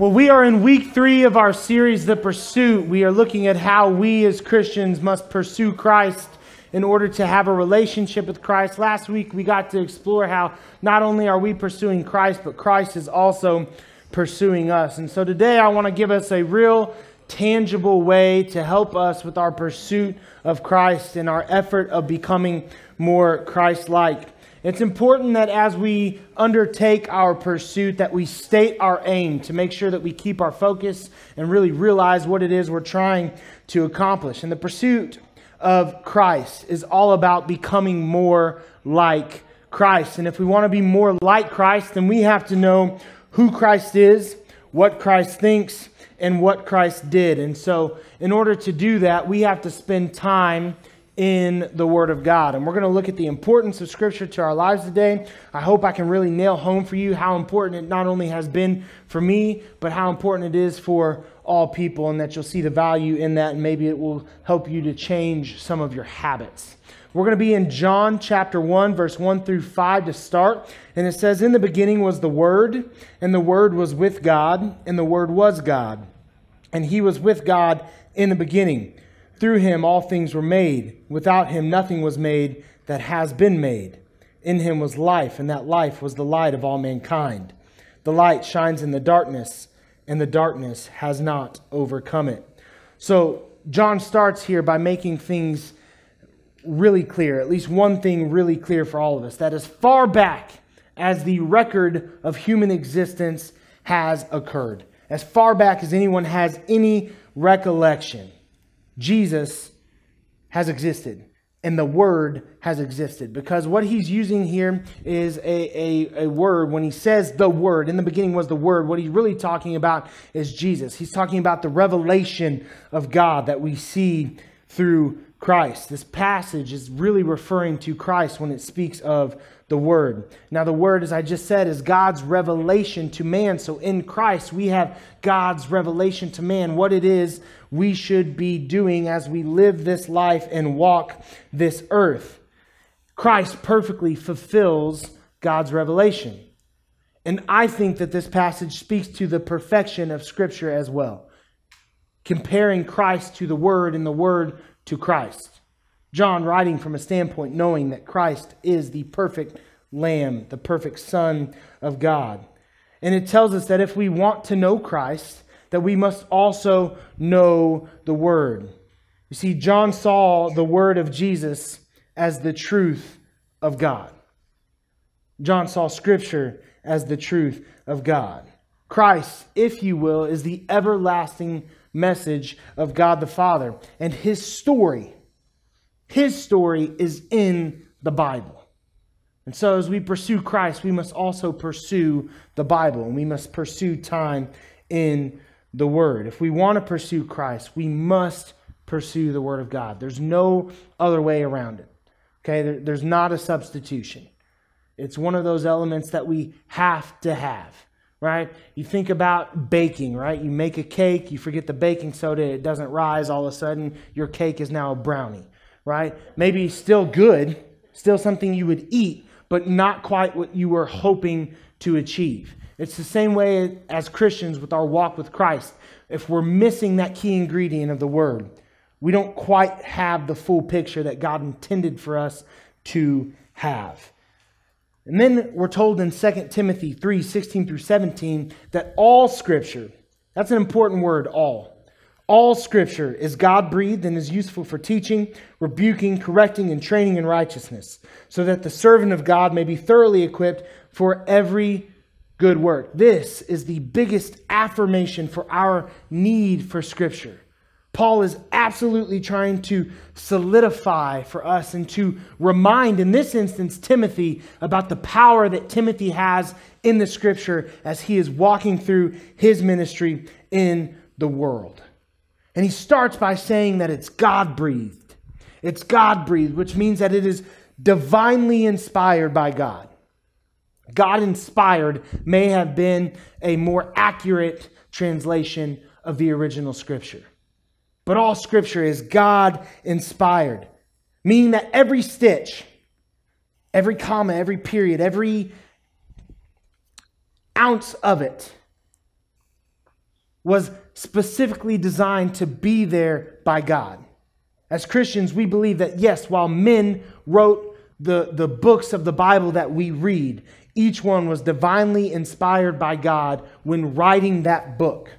Well, we are in week three of our series, The Pursuit. We are looking at how we as Christians must pursue Christ in order to have a relationship with Christ. Last week, we got to explore how not only are we pursuing Christ, but Christ is also pursuing us. And so today, I want to give us a real tangible way to help us with our pursuit of Christ and our effort of becoming more Christ like. It's important that as we undertake our pursuit that we state our aim to make sure that we keep our focus and really realize what it is we're trying to accomplish. And the pursuit of Christ is all about becoming more like Christ. And if we want to be more like Christ, then we have to know who Christ is, what Christ thinks, and what Christ did. And so, in order to do that, we have to spend time in the Word of God. And we're going to look at the importance of Scripture to our lives today. I hope I can really nail home for you how important it not only has been for me, but how important it is for all people, and that you'll see the value in that, and maybe it will help you to change some of your habits. We're going to be in John chapter 1, verse 1 through 5 to start. And it says, In the beginning was the Word, and the Word was with God, and the Word was God. And He was with God in the beginning. Through him all things were made. Without him nothing was made that has been made. In him was life, and that life was the light of all mankind. The light shines in the darkness, and the darkness has not overcome it. So, John starts here by making things really clear, at least one thing really clear for all of us that as far back as the record of human existence has occurred, as far back as anyone has any recollection, Jesus has existed and the Word has existed. Because what he's using here is a, a, a, word. When he says the Word, in the beginning was the Word, what he's really talking about is Jesus. He's talking about the revelation of God that we see through Christ. This passage is really referring to Christ when it speaks of the Word. Now, the Word, as I just said, is God's revelation to man. So in Christ, we have God's revelation to man, what it is we should be doing as we live this life and walk this earth. Christ perfectly fulfills God's revelation. And I think that this passage speaks to the perfection of Scripture as well, comparing Christ to the Word and the Word to Christ. John writing from a standpoint knowing that Christ is the perfect Lamb, the perfect Son of God. And it tells us that if we want to know Christ, that we must also know the Word. You see, John saw the Word of Jesus as the truth of God. John saw Scripture as the truth of God. Christ, if you will, is the everlasting message of God the Father. And his story his story is in the Bible. And so, as we pursue Christ, we must also pursue the Bible and we must pursue time in the Word. If we want to pursue Christ, we must pursue the Word of God. There's no other way around it. Okay? There, there's not a substitution. It's one of those elements that we have to have, right? You think about baking, right? You make a cake, you forget the baking soda, it doesn't rise, all of a sudden your cake is now a brownie right? Maybe still good, still something you would eat, but not quite what you were hoping to achieve. It's the same way as Christians with our walk with Christ. If we're missing that key ingredient of the Word, we don't quite have the full picture that God intended for us to have. And then we're told in 2 Timothy 3 16 through 17 that all Scripture, that's an important word, all all scripture is God breathed and is useful for teaching, rebuking, correcting, and training in righteousness, so that the servant of God may be thoroughly equipped for every good work. This is the biggest affirmation for our need for scripture. Paul is absolutely trying to solidify for us and to remind, in this instance, Timothy about the power that Timothy has in the scripture as he is walking through his ministry in the world. And he starts by saying that it's God breathed. It's God breathed, which means that it is divinely inspired by God. God inspired may have been a more accurate translation of the original scripture. But all scripture is God inspired, meaning that every stitch, every comma, every period, every ounce of it was specifically designed to be there by God. As Christians, we believe that yes, while men wrote the, the books of the Bible that we read, each one was divinely inspired by God when writing that book.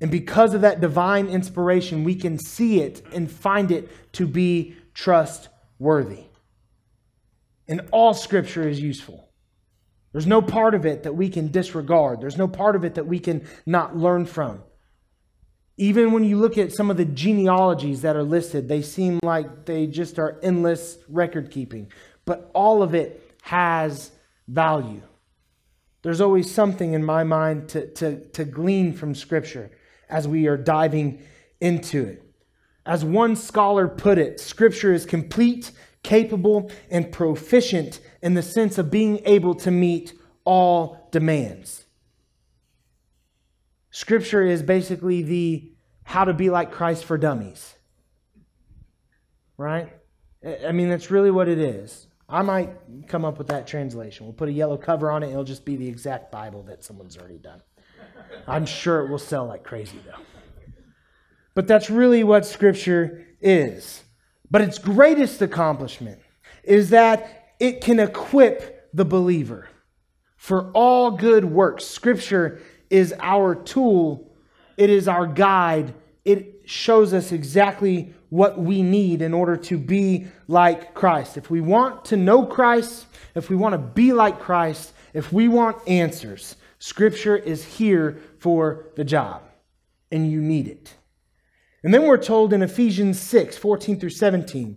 And because of that divine inspiration, we can see it and find it to be trustworthy. And all scripture is useful. There's no part of it that we can disregard, there's no part of it that we can not learn from. Even when you look at some of the genealogies that are listed, they seem like they just are endless record keeping. But all of it has value. There's always something in my mind to, to, to glean from Scripture as we are diving into it. As one scholar put it, Scripture is complete, capable, and proficient in the sense of being able to meet all demands. Scripture is basically the how to be like Christ for dummies. Right? I mean, that's really what it is. I might come up with that translation. We'll put a yellow cover on it, it'll just be the exact Bible that someone's already done. I'm sure it will sell like crazy, though. But that's really what Scripture is. But its greatest accomplishment is that it can equip the believer for all good works. Scripture is our tool, it is our guide, it shows us exactly what we need in order to be like Christ. If we want to know Christ, if we want to be like Christ, if we want answers, Scripture is here for the job, and you need it. And then we're told in Ephesians 6 14 through 17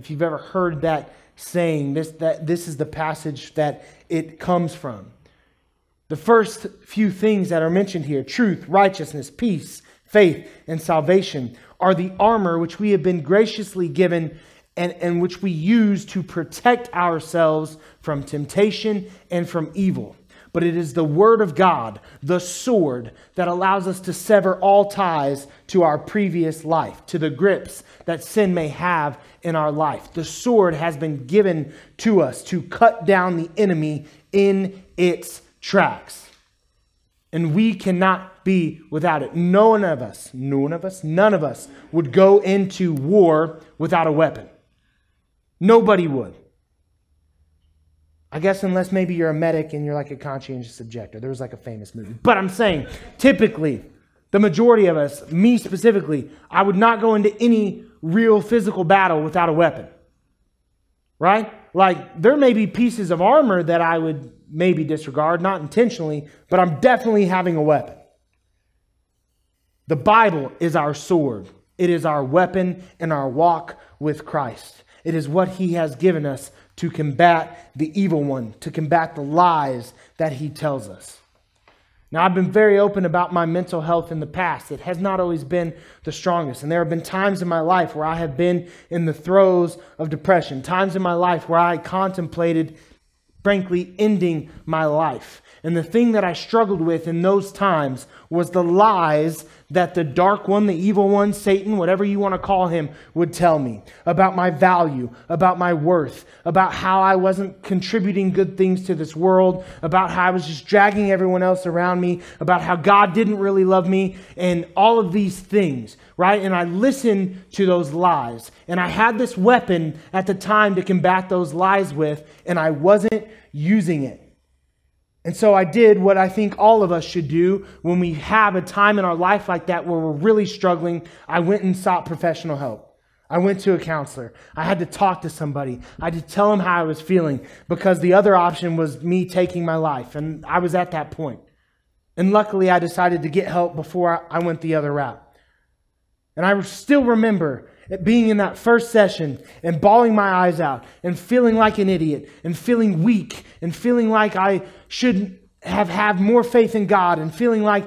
If you've ever heard that saying, this, that, this is the passage that it comes from. The first few things that are mentioned here truth, righteousness, peace, faith, and salvation are the armor which we have been graciously given and, and which we use to protect ourselves from temptation and from evil. But it is the Word of God, the sword, that allows us to sever all ties to our previous life, to the grips that sin may have in our life. The sword has been given to us to cut down the enemy in its tracks. And we cannot be without it. No one of us, none of us, none of us would go into war without a weapon. Nobody would. I guess unless maybe you're a medic and you're like a conscientious objector. There was like a famous movie. But I'm saying, typically, the majority of us, me specifically, I would not go into any real physical battle without a weapon. Right? Like, there may be pieces of armor that I would maybe disregard, not intentionally, but I'm definitely having a weapon. The Bible is our sword, it is our weapon in our walk with Christ. It is what He has given us to combat the evil one, to combat the lies that He tells us. Now, I've been very open about my mental health in the past. It has not always been the strongest. And there have been times in my life where I have been in the throes of depression, times in my life where I contemplated, frankly, ending my life. And the thing that I struggled with in those times was the lies that the dark one, the evil one, Satan, whatever you want to call him, would tell me about my value, about my worth, about how I wasn't contributing good things to this world, about how I was just dragging everyone else around me, about how God didn't really love me, and all of these things, right? And I listened to those lies. And I had this weapon at the time to combat those lies with, and I wasn't using it. And so I did what I think all of us should do when we have a time in our life like that where we're really struggling. I went and sought professional help. I went to a counselor. I had to talk to somebody. I had to tell them how I was feeling because the other option was me taking my life. And I was at that point. And luckily, I decided to get help before I went the other route. And I still remember being in that first session and bawling my eyes out and feeling like an idiot and feeling weak and feeling like I should have had more faith in God and feeling like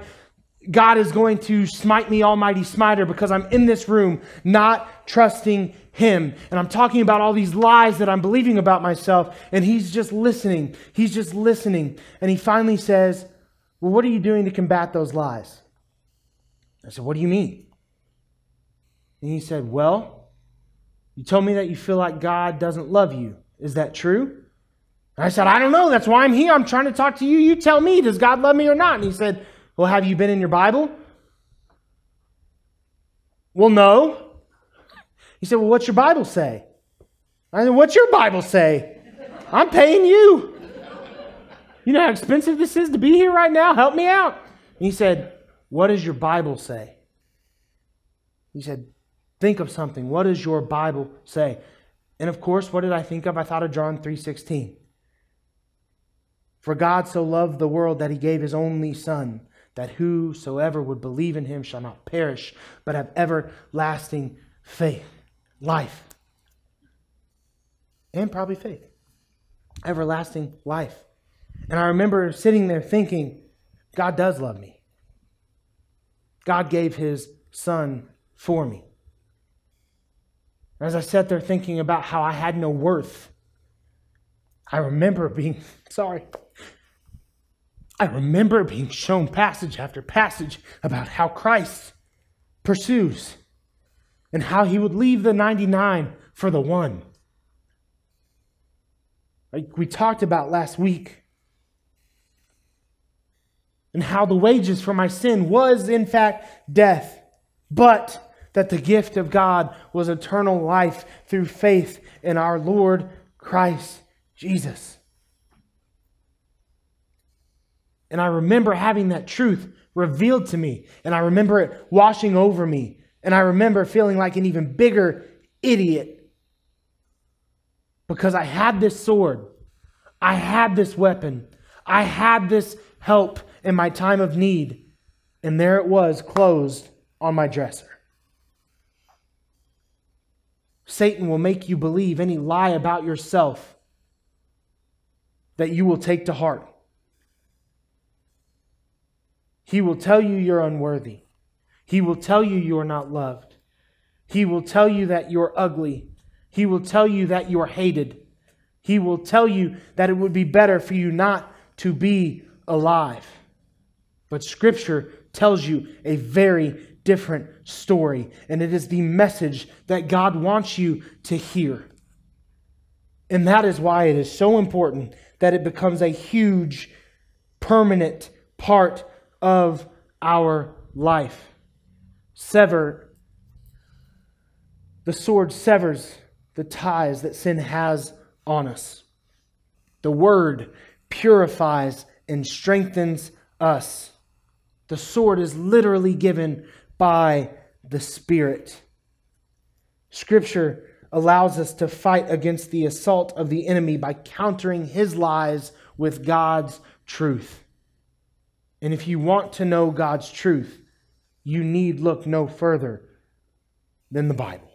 God is going to smite me, Almighty Smiter, because I'm in this room not trusting Him. And I'm talking about all these lies that I'm believing about myself, and He's just listening. He's just listening. And He finally says, Well, what are you doing to combat those lies? I said, What do you mean? And He said, Well, you told me that you feel like God doesn't love you. Is that true? And I said, I don't know. That's why I'm here. I'm trying to talk to you. You tell me, does God love me or not? And he said, Well, have you been in your Bible? Well, no. He said, Well, what's your Bible say? I said, What's your Bible say? I'm paying you. You know how expensive this is to be here right now? Help me out. And he said, What does your Bible say? He said, Think of something. What does your Bible say? And of course, what did I think of? I thought of John 3:16. For God so loved the world that he gave his only son, that whosoever would believe in him shall not perish, but have everlasting faith, life. And probably faith. Everlasting life. And I remember sitting there thinking, God does love me. God gave his son for me. As I sat there thinking about how I had no worth, I remember being, sorry, I remember being shown passage after passage about how Christ pursues and how he would leave the 99 for the one. Like we talked about last week. And how the wages for my sin was, in fact, death, but that the gift of God was eternal life through faith in our Lord Christ Jesus. And I remember having that truth revealed to me. And I remember it washing over me. And I remember feeling like an even bigger idiot because I had this sword. I had this weapon. I had this help in my time of need. And there it was, closed on my dresser. Satan will make you believe any lie about yourself that you will take to heart. He will tell you you're unworthy. He will tell you you're not loved. He will tell you that you're ugly. He will tell you that you're hated. He will tell you that it would be better for you not to be alive. But Scripture tells you a very different story, and it is the message that God wants you to hear. And that is why it is so important that it becomes a huge, permanent part of our life. Sever, the sword severs the ties that sin has on us. The word purifies and strengthens us. The sword is literally given by the Spirit. Scripture allows us to fight against the assault of the enemy by countering his lies with God's truth. And if you want to know God's truth, you need look no further than the Bible.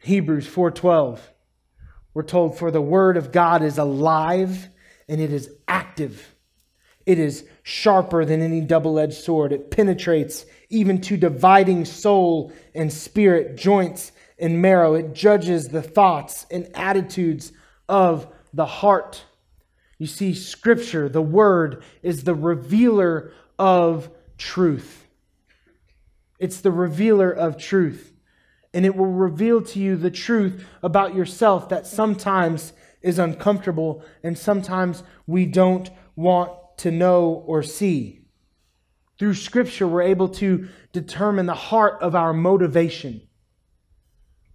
Hebrews 4:12 we're told for the word of God is alive and it is active. It is sharper than any double-edged sword. It penetrates even to dividing soul and spirit, joints and marrow. It judges the thoughts and attitudes of the heart. You see, Scripture, the Word, is the revealer of truth. It's the revealer of truth. And it will reveal to you the truth about yourself that sometimes is uncomfortable and sometimes we don't want to know or see. Through Scripture, we're able to determine the heart of our motivation.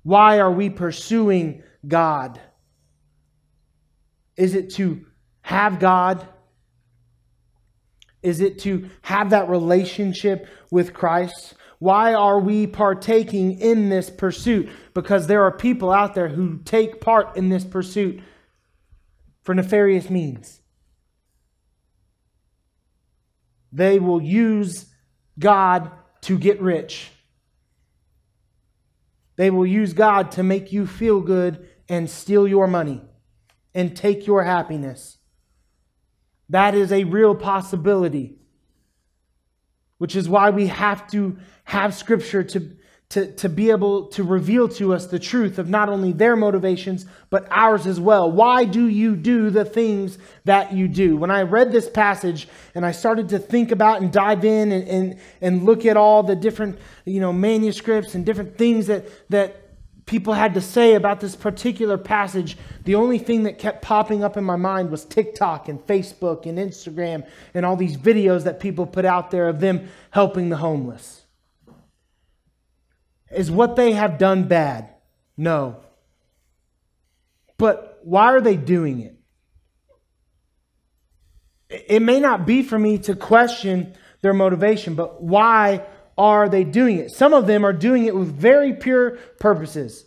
Why are we pursuing God? Is it to have God? Is it to have that relationship with Christ? Why are we partaking in this pursuit? Because there are people out there who take part in this pursuit for nefarious means. They will use God to get rich. They will use God to make you feel good and steal your money and take your happiness. That is a real possibility. which is why we have to have scripture to, to, to be able to reveal to us the truth of not only their motivations, but ours as well. Why do you do the things that you do? When I read this passage and I started to think about and dive in and, and, and look at all the different you know, manuscripts and different things that, that people had to say about this particular passage, the only thing that kept popping up in my mind was TikTok and Facebook and Instagram and all these videos that people put out there of them helping the homeless. Is what they have done bad? No. But why are they doing it? It may not be for me to question their motivation, but why are they doing it? Some of them are doing it with very pure purposes.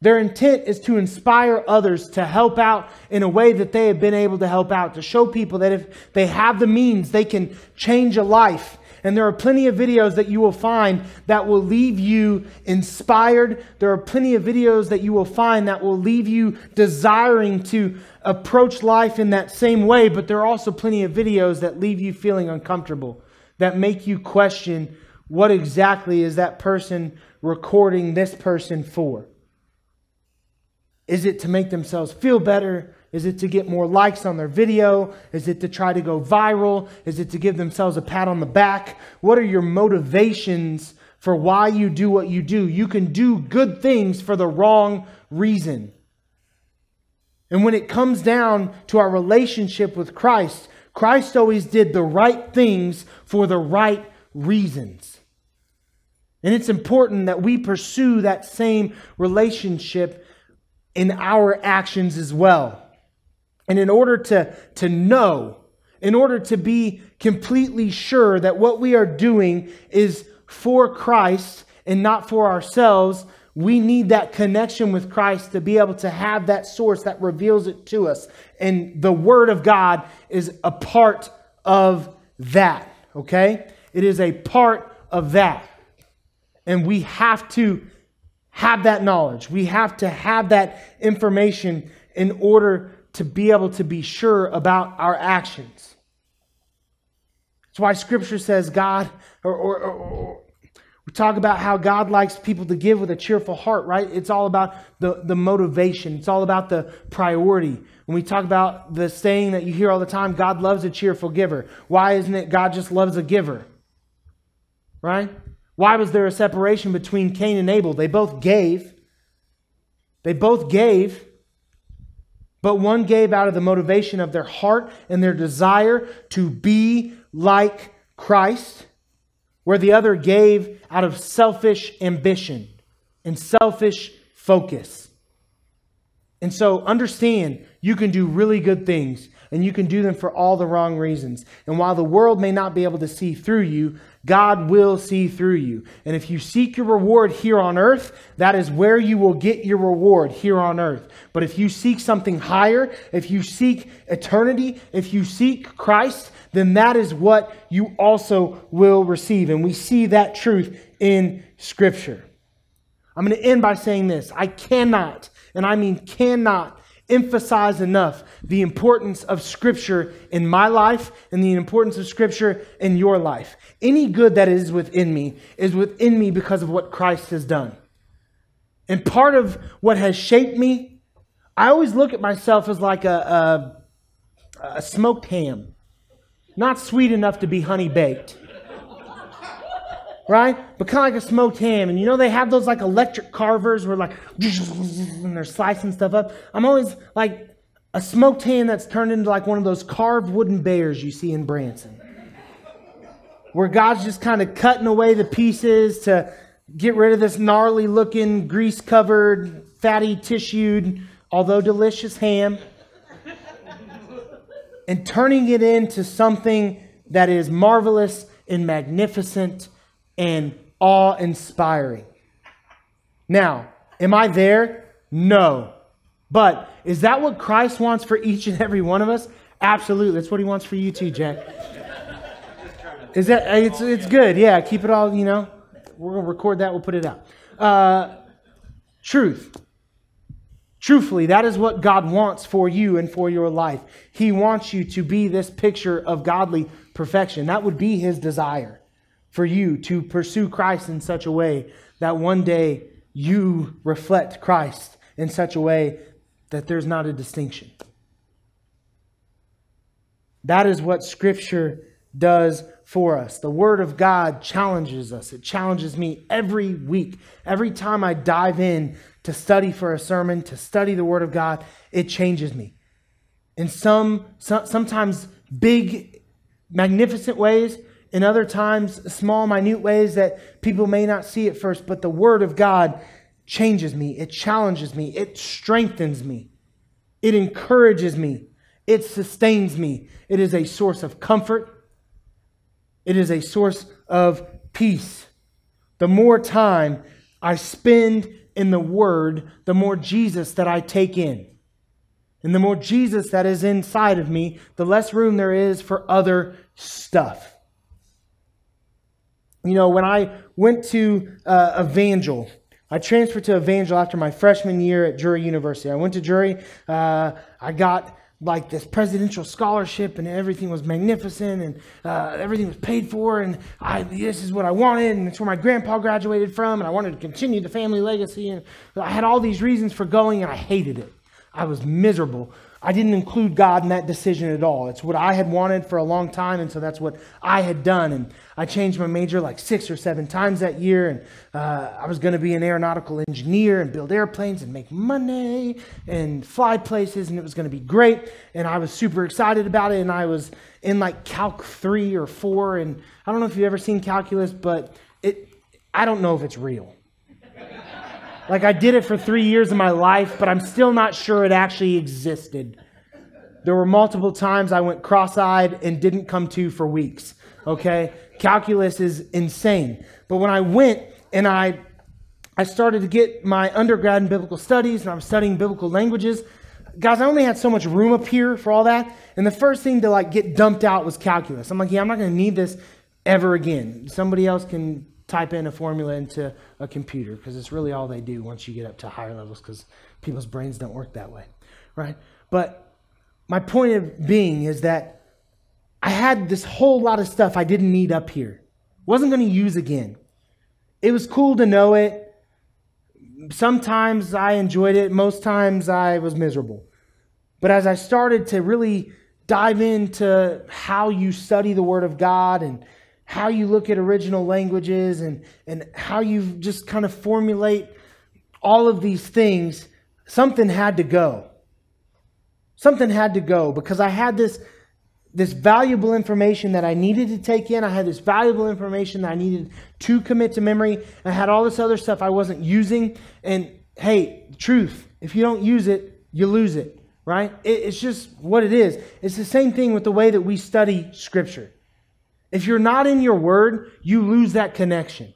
Their intent is to inspire others to help out in a way that they have been able to help out, to show people that if they have the means, they can change a life and there are plenty of videos that you will find that will leave you inspired. There are plenty of videos that you will find that will leave you desiring to approach life in that same way. But there are also plenty of videos that leave you feeling uncomfortable, that make you question what exactly is that person recording this person for? Is it to make themselves feel better? Is it to get more likes on their video? Is it to try to go viral? Is it to give themselves a pat on the back? What are your motivations for why you do what you do? You can do good things for the wrong reason. And when it comes down to our relationship with Christ, Christ always did the right things for the right reasons. And it's important that we pursue that same relationship in our actions as well. And in order to, to know, in order to be completely sure that what we are doing is for Christ and not for ourselves, we need that connection with Christ to be able to have that source that reveals it to us. And the Word of God is a part of that, okay? It is a part of that. And we have to have that knowledge. We have to have that information in order to be able to be sure about our actions. That's why Scripture says God, or, or, or, we talk about how God likes people to give with a cheerful heart, right? It's all about the, the motivation, it's all about the priority. When we talk about the saying that you hear all the time, God loves a cheerful giver. Why isn't it God just loves a giver? Right? Why was there a separation between Cain and Abel? They both gave. They both gave. But one gave out of the motivation of their heart and their desire to be like Christ, where the other gave out of selfish ambition and selfish focus. And so understand you can do really good things and you can do them for all the wrong reasons. And while the world may not be able to see through you, God will see through you. And if you seek your reward here on earth, that is where you will get your reward here on earth. But if you seek something higher, if you seek eternity, if you seek Christ, then that is what you also will receive. And we see that truth in Scripture. I'm going to end by saying this I cannot, and I mean cannot, emphasize enough the importance of Scripture in my life and the importance of Scripture in your life. Any good that is within me is within me because of what Christ has done. And part of what has shaped me, I always look at myself as like a, a, a smoked ham, not sweet enough to be honey baked right? But kind of like a smoked ham. And you know, they have those like electric carvers where like, and they're slicing stuff up. I'm always like a smoked ham that's turned into like one of those carved wooden bears you see in Branson. Where God's just kind of cutting away the pieces to get rid of this gnarly looking, grease covered, fatty tissued, although delicious ham. and turning it into something that is marvelous and magnificent and awe inspiring. Now, am I there? No. But is that what Christ wants for each and every one of us? Absolutely. That's what he wants for you too, Jack. Is that it's it's good. Yeah, keep it all, you know. We're going to record that, we'll put it out. Uh, truth. Truthfully, that is what God wants for you and for your life. He wants you to be this picture of godly perfection. That would be his desire for you to pursue Christ in such a way that one day you reflect Christ in such a way that there's not a distinction. That is what Scripture does for us. The Word of God challenges us. It challenges me every week. Every time I dive in to study for a sermon, to study the Word of God, it changes me. In some, some sometimes big, magnificent ways, in other times, small, minute ways that people may not see at first, but the Word of God changes me. It challenges me. It strengthens me. It encourages me. It sustains me. It is a source of comfort. It is a source of peace. The more time I spend in the Word, the more Jesus that I take in. And the more Jesus that is inside of me, the less room there is for other stuff. You know, when I went to uh, Evangel, I transferred to Evangel after my freshman year at Drury University. I went to Drury. Uh, I got like this presidential scholarship, and everything was magnificent, and uh, everything was paid for, and I, this is what I wanted, and it's where my grandpa graduated from, and I wanted to continue the family legacy, and I had all these reasons for going, and I hated it. I was miserable. I didn't include God in that decision at all. It's what I had wanted for a long time, and so that's what I had done. And I changed my major like six or seven times that year, and uh, I was going to be an aeronautical engineer and build airplanes and make money and fly places, and it was going to be great. And I was super excited about it, and I was in like Calc 3 or 4, and I don't know if you've ever seen calculus, but it, I don't know if it's real. Like I did it for three years of my life, but I'm still not sure it actually existed. There were multiple times I went cross eyed and didn't come to for weeks. Okay? Calculus is insane. But when I went and I I started to get my undergrad in biblical studies and I was studying biblical languages. Guys, I only had so much room up here for all that. And the first thing to like get dumped out was calculus. I'm like, yeah, I'm not to need this ever again. Somebody else can type in a formula into a computer because it's really all they do once you get up to higher levels because people's brains don't work that way, right? But my point of being is that I had this whole lot of stuff I didn't need up here. Wasn't going to use again. It was cool to know it. Sometimes I enjoyed it, most times I was miserable. But as I started to really dive into how you study the Word of God and how you look at original languages and, and how you just kind of formulate all of these things, something had to go. Something had to go because I had this, this valuable information that I needed to take in. I had this valuable information that I needed to commit to memory. I had all this other stuff I wasn't using. And hey, truth, if you don't use it, you lose it, right? It, it's just what it is. It's the same thing with the way that we study Scripture. If you're not in your word, you lose that connection.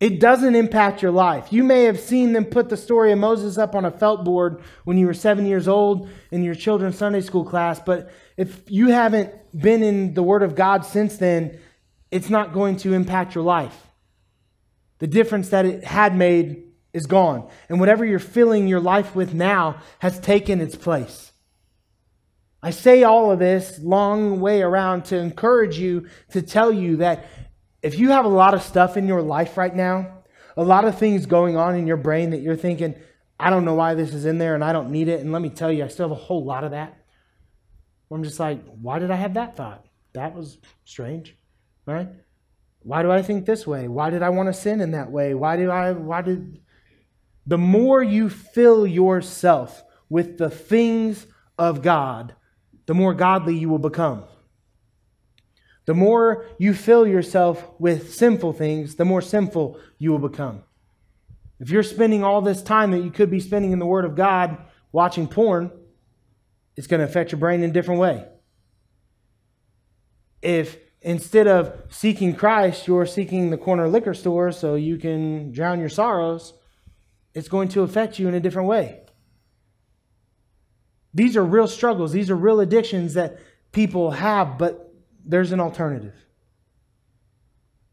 It doesn't impact your life. You may have seen them put the story of Moses up on a felt board when you were seven years old in your children's Sunday school class, but if you haven't been in the Word of God since then, it's not going to impact your life. The difference that it had made is gone. And whatever you're filling your life with now has taken its place. I say all of this long way around to encourage you to tell you that if you have a lot of stuff in your life right now, a lot of things going on in your brain that you're thinking, I don't know why this is in there and I don't need it. And let me tell you, I still have a whole lot of that. I'm just like, why did I have that thought? That was strange, right? Why do I think this way? Why did I want to sin in that way? Why did I, why did. The more you fill yourself with the things of God, the more godly you will become. The more you fill yourself with sinful things, the more sinful you will become. If you're spending all this time that you could be spending in the Word of God watching porn, it's going to affect your brain in a different way. If instead of seeking Christ, you're seeking the corner liquor store so you can drown your sorrows, it's going to affect you in a different way. These are real struggles, these are real addictions that people have, but there's an alternative.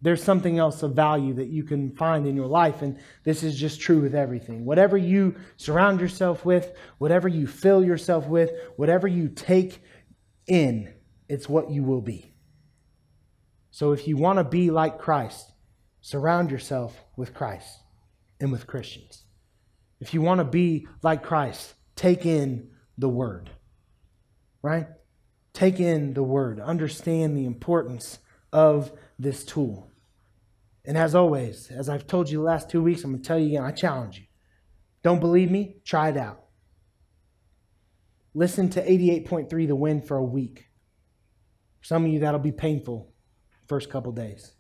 There's something else of value that you can find in your life, and this is just true with everything. Whatever you surround yourself with, whatever you fill yourself with, whatever you take in, it's what you will be. So if you want to be like Christ, surround yourself with Christ and with Christians. If you want to be like Christ, take in the word. Right? Take in the word. Understand the importance of this tool. And as always, as I've told you the last two weeks, I'm going to tell you again, I challenge you. Don't believe me? Try it out. Listen to 88.3 The Wind for a week. Some of you, that'll be painful first couple days.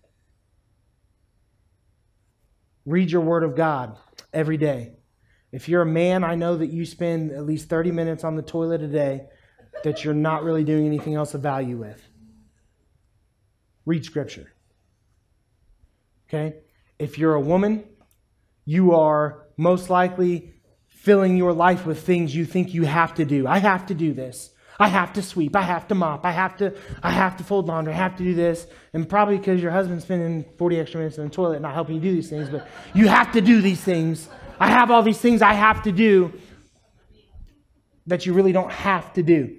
Read your Word of God every day. If you're a man, I know that you spend at least 30 minutes on the toilet a day that you're not really doing anything else of value with. Read Scripture. Okay? If you're a woman, you are most likely filling your life with things you think you have to do. I have to do this. I have to sweep. I have to mop. I have to I have to fold laundry. I have to do this. And probably because your husband's spending 40 extra minutes in the toilet not helping you do these things, but you have to do these things. I have all these things I have to do that you really don't have to do.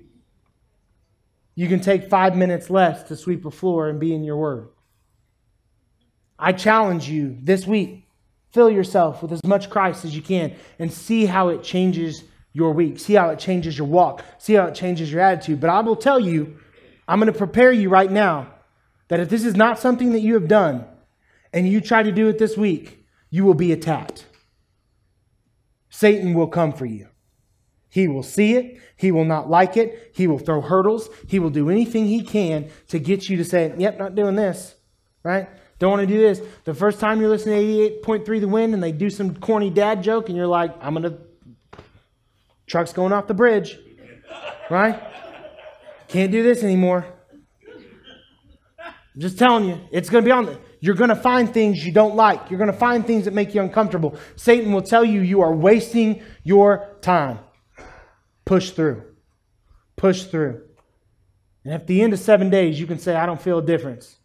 You can take five minutes less to sweep a floor and be in your word. I challenge you this week fill yourself with as much Christ as you can and see how it changes your week. See how it changes your walk. See how it changes your attitude. But I will tell you, I'm going to prepare you right now that if this is not something that you have done and you try to do it this week, you will be attacked. Satan will come for you. He will see it. He will not like it. He will throw hurdles. He will do anything he can to get you to say, Yep, not doing this. Right? Don't want to do this. The first time you're listening to 88.3 The Wind and they do some corny dad joke and you're like, I'm going to, truck's going off the bridge, right? Can't do this anymore. I'm just telling you, it's going to be on the, you're going to find things you don't like. You're going to find things that make you uncomfortable. Satan will tell you you are wasting your time. Push through. Push through. And at the end of seven days, you can say, I don't feel a difference.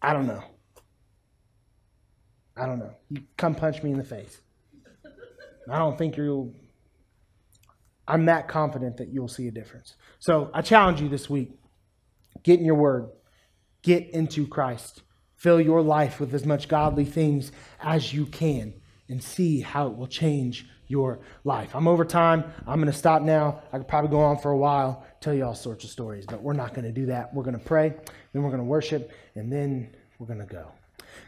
I don't know. I don't know. You come punch me in the face. I don't think you'll. I'm that confident that you'll see a difference. So I challenge you this week get in your word, get into Christ, fill your life with as much godly things as you can, and see how it will change your life. I'm over time. I'm going to stop now. I could probably go on for a while, tell you all sorts of stories, but we're not going to do that. We're going to pray, then we're going to worship, and then we're going to go.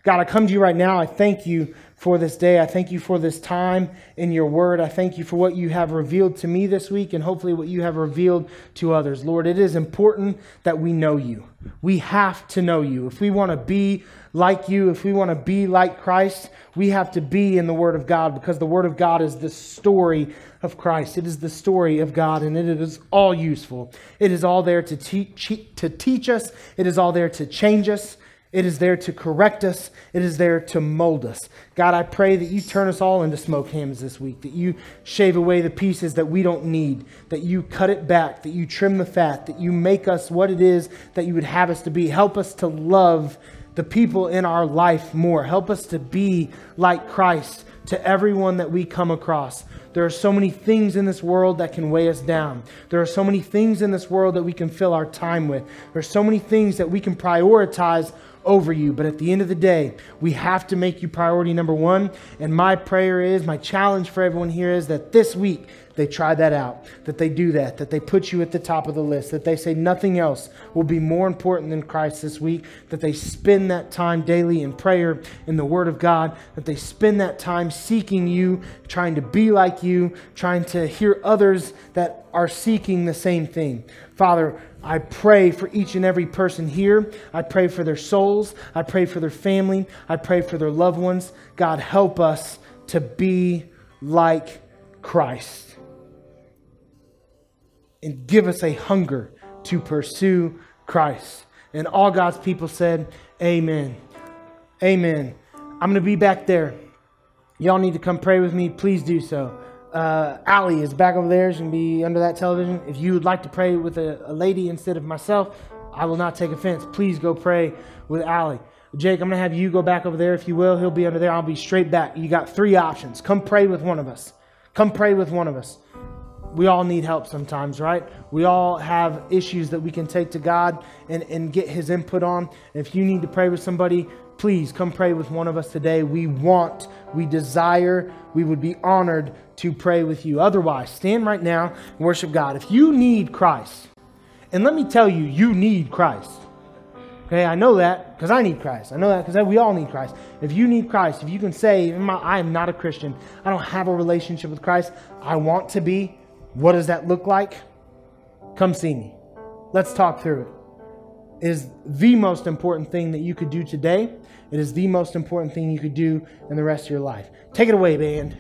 God, I come to you right now. I thank you for this day. I thank you for this time in your word. I thank you for what you have revealed to me this week and hopefully what you have revealed to others. Lord, it is important that we know you. We have to know you. If we want to be like you, if we want to be like Christ, we have to be in the Word of God because the Word of God is the story of Christ. It is the story of God, and it is all useful. It is all there to teach, to teach us, it is all there to change us. It is there to correct us. It is there to mold us. God, I pray that you turn us all into smoke hams this week, that you shave away the pieces that we don't need, that you cut it back, that you trim the fat, that you make us what it is that you would have us to be. Help us to love the people in our life more. Help us to be like Christ to everyone that we come across. There are so many things in this world that can weigh us down. There are so many things in this world that we can fill our time with. There are so many things that we can prioritize over you. But at the end of the day, we have to make you priority number one. And my prayer is, my challenge for everyone here is that this week they try that out, that they do that, that they put you at the top of the list, that they say nothing else will be more important than Christ this week, that they spend that time daily in prayer, in the Word of God, that they spend that time seeking you, trying to be like you, trying to hear others that are seeking the same thing. Father, I pray for each and every person here. I pray for their souls. I pray for their family. I pray for their loved ones. God, help us to be like Christ. And give us a hunger to pursue Christ. And all God's people said, Amen. Amen. I'm going to be back there. Y'all need to come pray with me. Please do so uh, Allie is back over there. Going to be under that television. If you would like to pray with a, a, lady instead of myself, I will not take offense. Please go pray with Allie. Jake, I'm going to have you go back over there if you will. He'll be under there. I'll be straight back. You got three options. Come pray with one of us. Come pray with one of us. we all need help sometimes, right? We all have issues that we can take to God and, and get His input on. If you need to pray with somebody, please come pray with one of us today. We want, we desire, we would be honored to pray with you. Otherwise, stand right now and worship God. If you need Christ, and let me tell you, you need Christ. Okay, I know that because I need Christ. I know that because we all need Christ. If you need Christ, if you can say, I am not a Christian, I don't have a relationship with Christ, I want to be, what does that look like? Come see me. Let's talk through it. It is the most important thing that you could do today. It is the most important thing you could do in the rest of your life. Take it away, band.